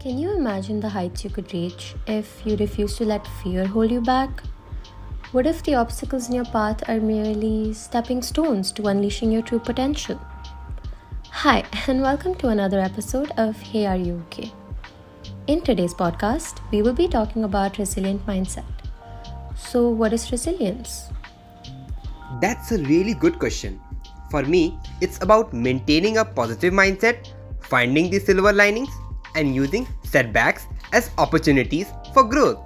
Can you imagine the heights you could reach if you refuse to let fear hold you back? What if the obstacles in your path are merely stepping stones to unleashing your true potential? Hi, and welcome to another episode of Hey Are You Okay? In today's podcast, we will be talking about resilient mindset. So, what is resilience? That's a really good question. For me, it's about maintaining a positive mindset, finding the silver linings, and using setbacks as opportunities for growth.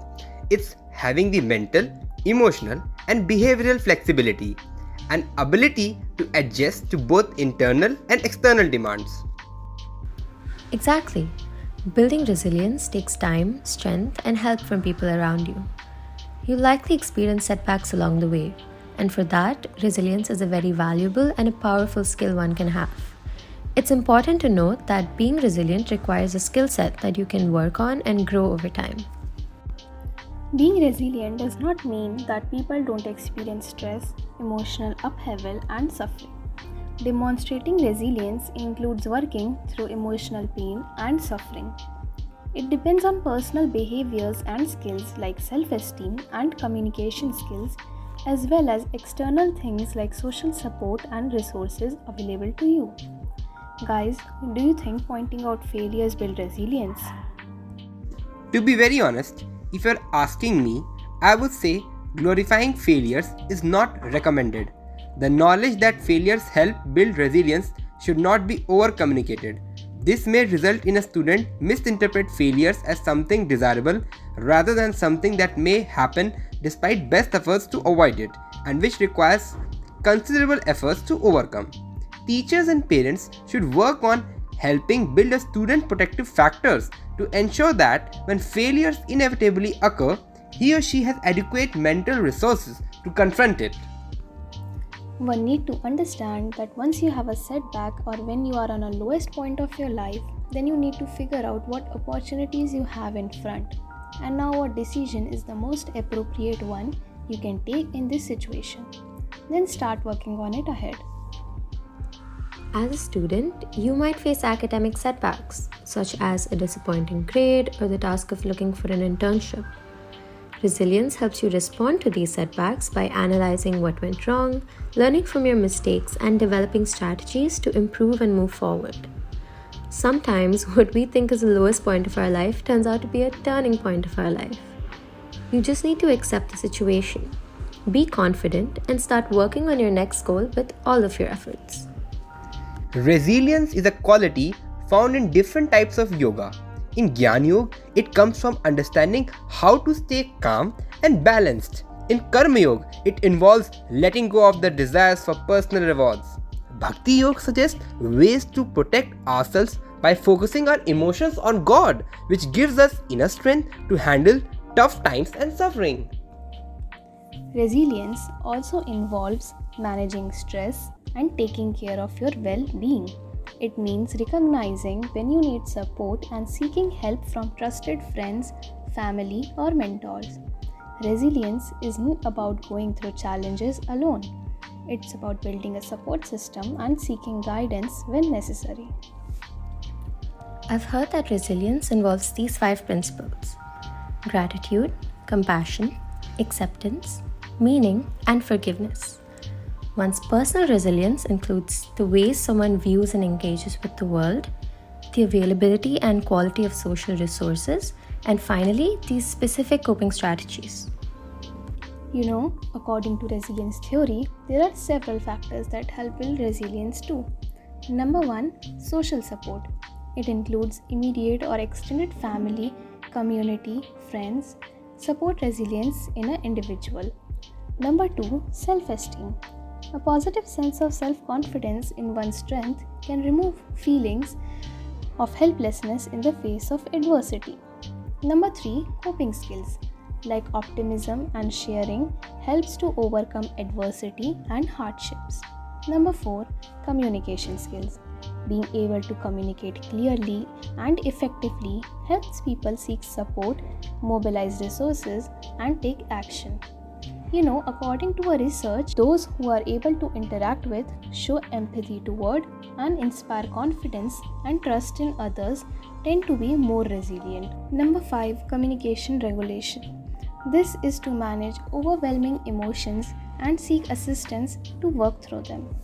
It's having the mental, emotional, and behavioral flexibility, and ability to adjust to both internal and external demands. Exactly. Building resilience takes time, strength, and help from people around you. You likely experience setbacks along the way, and for that, resilience is a very valuable and a powerful skill one can have. It's important to note that being resilient requires a skill set that you can work on and grow over time. Being resilient does not mean that people don't experience stress, emotional upheaval, and suffering. Demonstrating resilience includes working through emotional pain and suffering. It depends on personal behaviors and skills like self esteem and communication skills, as well as external things like social support and resources available to you. Guys, do you think pointing out failures build resilience? To be very honest, if you're asking me, I would say glorifying failures is not recommended. The knowledge that failures help build resilience should not be over communicated. This may result in a student misinterpret failures as something desirable rather than something that may happen despite best efforts to avoid it and which requires considerable efforts to overcome teachers and parents should work on helping build a student protective factors to ensure that when failures inevitably occur, he or she has adequate mental resources to confront it. One need to understand that once you have a setback or when you are on a lowest point of your life, then you need to figure out what opportunities you have in front and now what decision is the most appropriate one you can take in this situation. Then start working on it ahead. As a student, you might face academic setbacks, such as a disappointing grade or the task of looking for an internship. Resilience helps you respond to these setbacks by analyzing what went wrong, learning from your mistakes, and developing strategies to improve and move forward. Sometimes, what we think is the lowest point of our life turns out to be a turning point of our life. You just need to accept the situation, be confident, and start working on your next goal with all of your efforts. Resilience is a quality found in different types of yoga. In Gyan Yoga, it comes from understanding how to stay calm and balanced. In Karma Yoga, it involves letting go of the desires for personal rewards. Bhakti Yoga suggests ways to protect ourselves by focusing our emotions on God, which gives us inner strength to handle tough times and suffering. Resilience also involves managing stress, and taking care of your well being. It means recognizing when you need support and seeking help from trusted friends, family, or mentors. Resilience isn't about going through challenges alone, it's about building a support system and seeking guidance when necessary. I've heard that resilience involves these five principles gratitude, compassion, acceptance, meaning, and forgiveness. One's personal resilience includes the ways someone views and engages with the world, the availability and quality of social resources, and finally, these specific coping strategies. You know, according to resilience theory, there are several factors that help build resilience too. Number one, social support. It includes immediate or extended family, community, friends, support resilience in an individual. Number two, self esteem. A positive sense of self confidence in one's strength can remove feelings of helplessness in the face of adversity. Number 3 coping skills like optimism and sharing helps to overcome adversity and hardships. Number 4 communication skills being able to communicate clearly and effectively helps people seek support, mobilize resources, and take action. You know, according to a research, those who are able to interact with, show empathy toward, and inspire confidence and trust in others tend to be more resilient. Number 5 Communication regulation. This is to manage overwhelming emotions and seek assistance to work through them.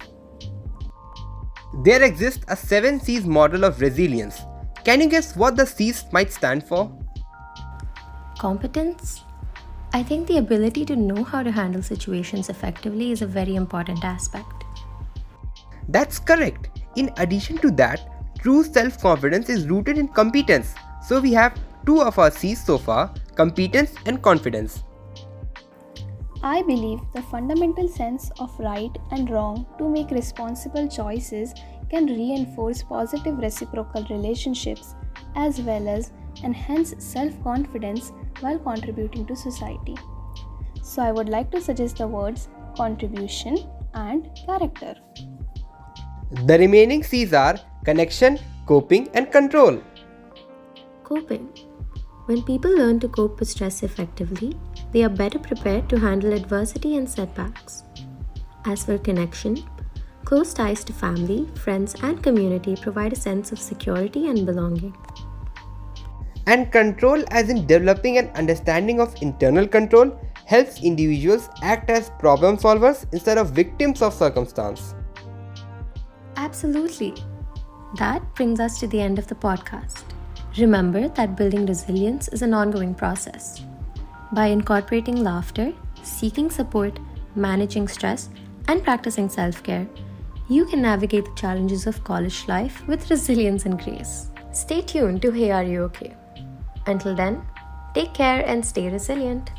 There exists a 7 C's model of resilience. Can you guess what the C's might stand for? Competence? I think the ability to know how to handle situations effectively is a very important aspect. That's correct. In addition to that, true self confidence is rooted in competence. So we have two of our C's so far competence and confidence. I believe the fundamental sense of right and wrong to make responsible choices can reinforce positive reciprocal relationships as well as enhance self confidence while contributing to society. So, I would like to suggest the words contribution and character. The remaining C's are connection, coping, and control. Coping. When people learn to cope with stress effectively, they are better prepared to handle adversity and setbacks. As for connection, close ties to family, friends, and community provide a sense of security and belonging. And control, as in developing an understanding of internal control, helps individuals act as problem solvers instead of victims of circumstance. Absolutely. That brings us to the end of the podcast. Remember that building resilience is an ongoing process. By incorporating laughter, seeking support, managing stress, and practicing self care, you can navigate the challenges of college life with resilience and grace. Stay tuned to Hey Are You OK? Until then, take care and stay resilient.